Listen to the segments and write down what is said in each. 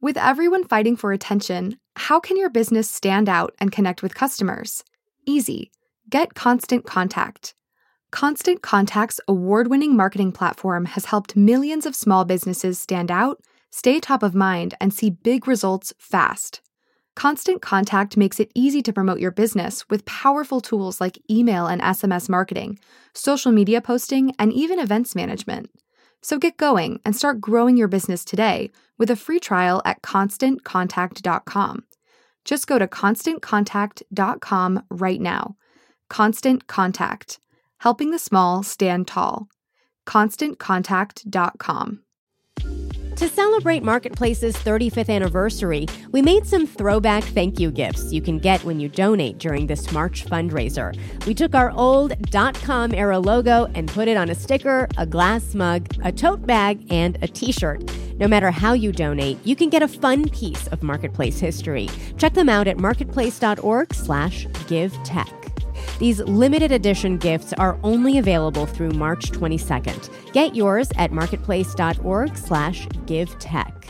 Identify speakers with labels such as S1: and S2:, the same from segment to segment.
S1: With everyone fighting for attention, how can your business stand out and connect with customers? Easy. Get Constant Contact. Constant Contact's award winning marketing platform has helped millions of small businesses stand out, stay top of mind, and see big results fast. Constant Contact makes it easy to promote your business with powerful tools like email and SMS marketing, social media posting, and even events management. So get going and start growing your business today with a free trial at constantcontact.com. Just go to constantcontact.com right now. Constant Contact, helping the small stand tall. ConstantContact.com.
S2: To celebrate Marketplace's 35th anniversary, we made some throwback thank you gifts you can get when you donate during this March fundraiser. We took our old .com era logo and put it on a sticker, a glass mug, a tote bag, and a t-shirt. No matter how you donate, you can get a fun piece of Marketplace history. Check them out at marketplace.org/give-tech. These limited edition gifts are only available through March 22nd. Get yours at marketplace.org/give-tech.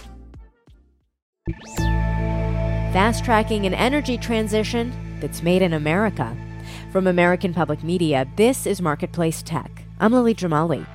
S2: Fast tracking an energy transition that's made in America. From American Public Media, this is Marketplace Tech. I'm Lily Jamali.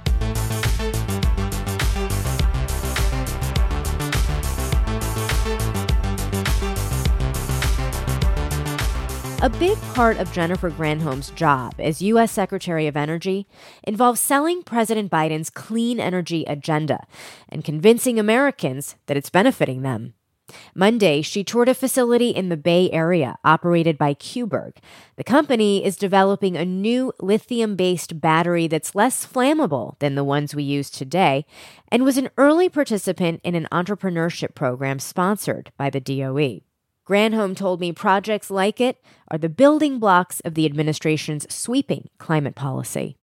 S2: A big part of Jennifer Granholm's job as U.S. Secretary of Energy involves selling President Biden's clean energy agenda and convincing Americans that it's benefiting them. Monday, she toured a facility in the Bay Area operated by Cuberg. The company is developing a new lithium based battery that's less flammable than the ones we use today and was an early participant in an entrepreneurship program sponsored by the DOE. Granholm told me projects like it are the building blocks of the administration's sweeping climate policy.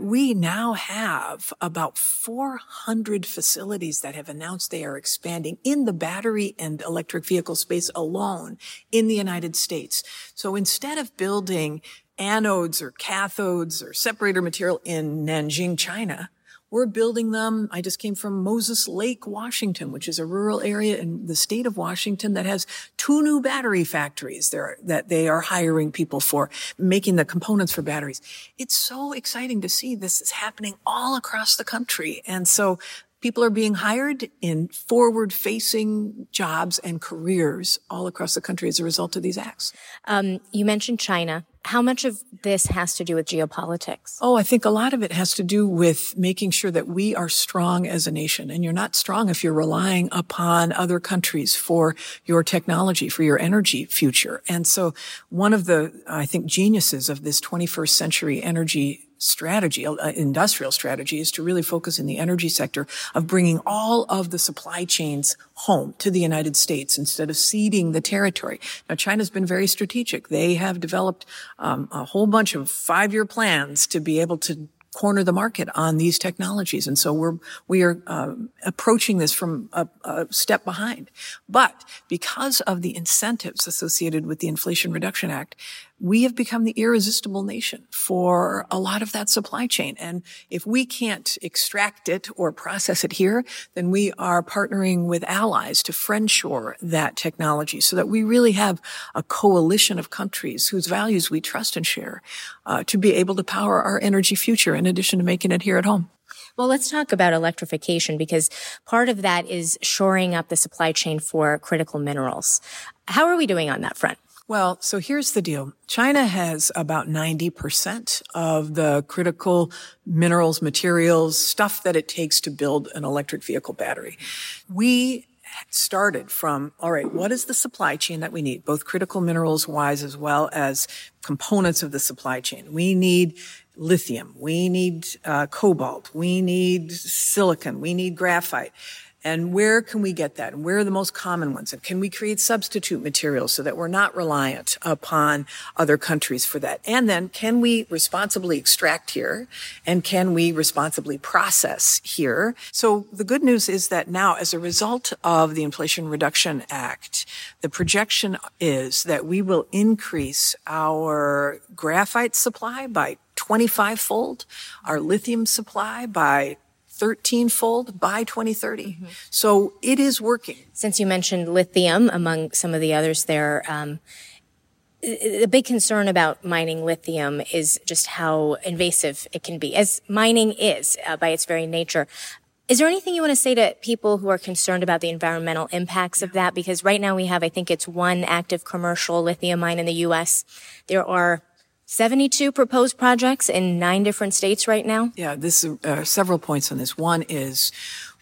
S3: We now have about 400 facilities that have announced they are expanding in the battery and electric vehicle space alone in the United States. So instead of building anodes or cathodes or separator material in Nanjing, China, we're building them. I just came from Moses Lake, Washington, which is a rural area in the state of Washington that has two new battery factories there that they are hiring people for, making the components for batteries. It's so exciting to see this is happening all across the country. And so people are being hired in forward facing jobs and careers all across the country as a result of these acts.
S4: Um, you mentioned China. How much of this has to do with geopolitics?
S3: Oh, I think a lot of it has to do with making sure that we are strong as a nation. And you're not strong if you're relying upon other countries for your technology, for your energy future. And so one of the, I think, geniuses of this 21st century energy strategy, uh, industrial strategy is to really focus in the energy sector of bringing all of the supply chains home to the United States instead of ceding the territory. Now, China's been very strategic. They have developed um, a whole bunch of five-year plans to be able to corner the market on these technologies. And so we're, we are uh, approaching this from a, a, step behind. But because of the incentives associated with the Inflation Reduction Act, we have become the irresistible nation for a lot of that supply chain. And if we can't extract it or process it here, then we are partnering with allies to friendshore that technology so that we really have a coalition of countries whose values we trust and share uh, to be able to power our energy future in addition to making it here at home.
S4: Well, let's talk about electrification because part of that is shoring up the supply chain for critical minerals. How are we doing on that front?
S3: Well, so here's the deal. China has about 90% of the critical minerals, materials, stuff that it takes to build an electric vehicle battery. We started from, all right, what is the supply chain that we need, both critical minerals wise as well as components of the supply chain? We need lithium. We need uh, cobalt. We need silicon. We need graphite. And where can we get that? And where are the most common ones? And can we create substitute materials so that we're not reliant upon other countries for that? And then can we responsibly extract here? And can we responsibly process here? So the good news is that now as a result of the Inflation Reduction Act, the projection is that we will increase our graphite supply by 25 fold, our lithium supply by 13 fold by 2030. Mm-hmm. So it is working.
S4: Since you mentioned lithium, among some of the others there, um, the big concern about mining lithium is just how invasive it can be, as mining is uh, by its very nature. Is there anything you want to say to people who are concerned about the environmental impacts of that? Because right now we have, I think it's one active commercial lithium mine in the U.S. There are 72 proposed projects in nine different states right now?
S3: Yeah, this uh, several points on this. One is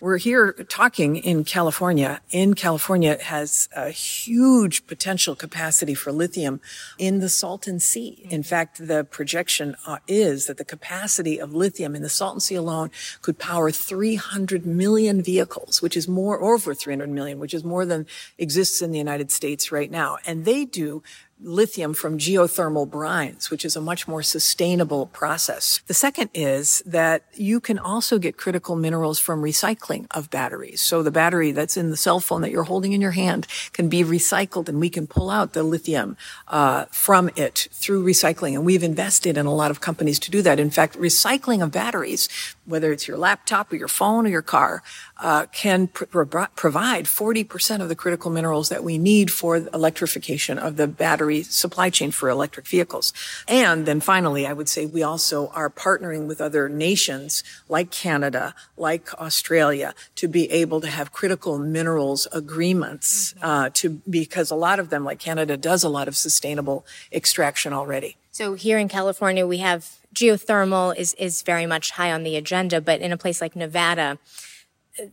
S3: we're here talking in California. In California has a huge potential capacity for lithium in the Salton Sea. In fact, the projection uh, is that the capacity of lithium in the Salton Sea alone could power 300 million vehicles, which is more over 300 million, which is more than exists in the United States right now. And they do lithium from geothermal brines, which is a much more sustainable process. The second is that you can also get critical minerals from recycling of batteries. So the battery that's in the cell phone that you're holding in your hand can be recycled and we can pull out the lithium uh, from it through recycling. And we've invested in a lot of companies to do that. In fact, recycling of batteries, whether it's your laptop or your phone or your car, uh, can pr- provide 40% of the critical minerals that we need for electrification of the battery supply chain for electric vehicles. And then finally, I would say we also are partnering with other nations like Canada, like Australia, to be able to have critical minerals agreements, mm-hmm. uh, to, because a lot of them, like Canada, does a lot of sustainable extraction already.
S4: So here in California, we have geothermal is, is very much high on the agenda, but in a place like Nevada,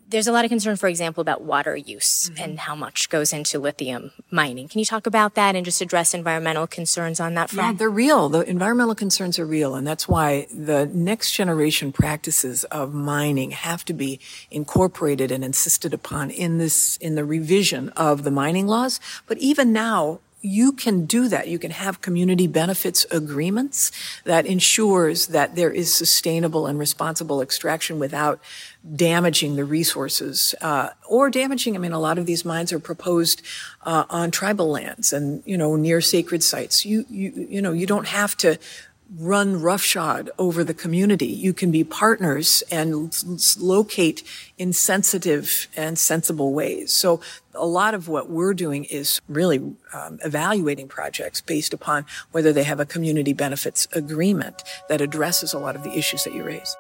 S4: there's a lot of concern, for example, about water use mm-hmm. and how much goes into lithium mining. Can you talk about that and just address environmental concerns on that front?
S3: Yeah, they're real. The environmental concerns are real. And that's why the next generation practices of mining have to be incorporated and insisted upon in this, in the revision of the mining laws. But even now, you can do that. You can have community benefits agreements that ensures that there is sustainable and responsible extraction without damaging the resources uh, or damaging. I mean, a lot of these mines are proposed uh, on tribal lands and you know near sacred sites. You you you know you don't have to run roughshod over the community. You can be partners and locate in sensitive and sensible ways. So a lot of what we're doing is really um, evaluating projects based upon whether they have a community benefits agreement that addresses a lot of the issues that you raise.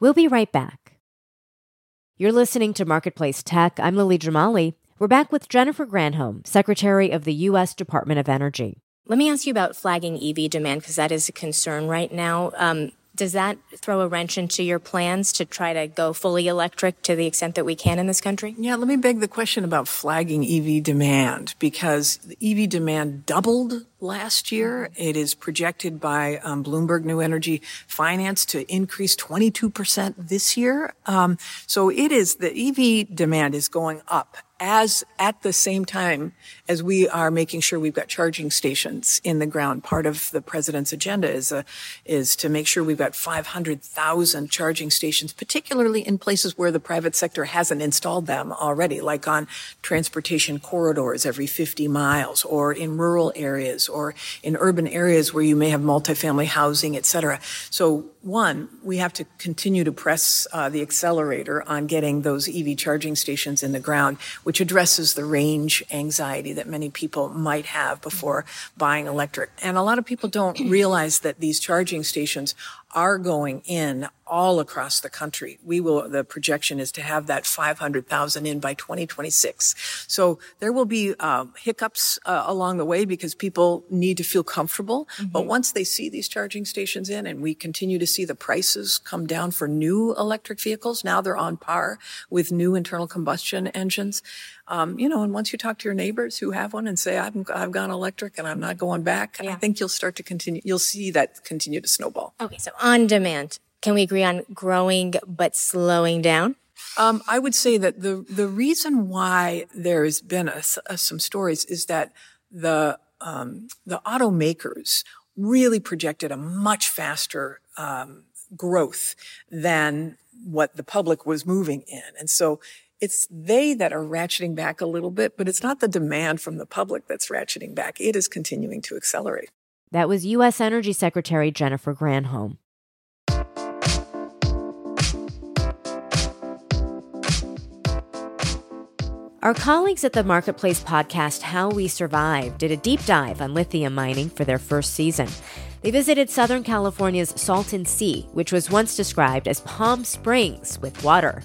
S2: We'll be right back. You're listening to Marketplace Tech. I'm Lily Jamali. We're back with Jennifer Granholm, Secretary of the U.S. Department of Energy.
S4: Let me ask you about flagging EV demand because that is a concern right now. Um, does that throw a wrench into your plans to try to go fully electric to the extent that we can in this country?
S3: Yeah, let me beg the question about flagging EV demand because the EV demand doubled last year. It is projected by um, Bloomberg New Energy Finance to increase 22% this year. Um, so it is the EV demand is going up as at the same time as we are making sure we've got charging stations in the ground. Part of the president's agenda is a, is to make sure we've got 500,000 charging stations, particularly in places where the private sector hasn't installed them already, like on transportation corridors every 50 miles or in rural areas or in urban areas where you may have multifamily housing, et cetera. So one, we have to continue to press uh, the accelerator on getting those EV charging stations in the ground, which addresses the range anxiety that many people might have before buying electric. And a lot of people don't realize that these charging stations are going in all across the country. We will, the projection is to have that 500,000 in by 2026. So there will be uh, hiccups uh, along the way because people need to feel comfortable. Mm-hmm. But once they see these charging stations in and we continue to see the prices come down for new electric vehicles, now they're on par with new internal combustion engines. Um, you know, and once you talk to your neighbors who have one and say, I've, I've gone electric and I'm not going back, yeah. I think you'll start to continue, you'll see that continue to snowball.
S4: Okay. So on demand, can we agree on growing but slowing down?
S3: Um, I would say that the the reason why there's been a, a, some stories is that the um, the automakers really projected a much faster um, growth than what the public was moving in, and so it's they that are ratcheting back a little bit, but it's not the demand from the public that's ratcheting back. It is continuing to accelerate.
S2: That was U.S. Energy Secretary Jennifer Granholm. Our colleagues at the Marketplace podcast, How We Survive, did a deep dive on lithium mining for their first season. They visited Southern California's Salton Sea, which was once described as Palm Springs with water.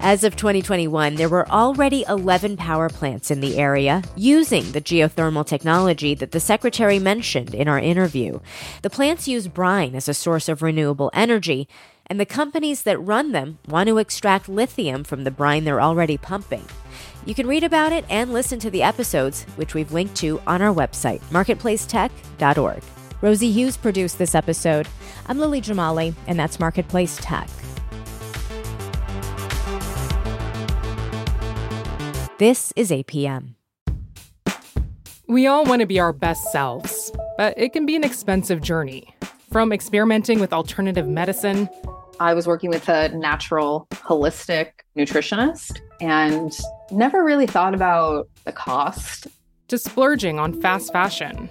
S2: As of 2021, there were already 11 power plants in the area using the geothermal technology that the Secretary mentioned in our interview. The plants use brine as a source of renewable energy, and the companies that run them want to extract lithium from the brine they're already pumping. You can read about it and listen to the episodes, which we've linked to on our website, marketplacetech.org. Rosie Hughes produced this episode. I'm Lily Jamali, and that's Marketplace Tech. This is APM.
S5: We all want to be our best selves, but it can be an expensive journey. From experimenting with alternative medicine,
S6: I was working with a natural, holistic nutritionist and never really thought about the cost.
S5: To splurging on fast fashion.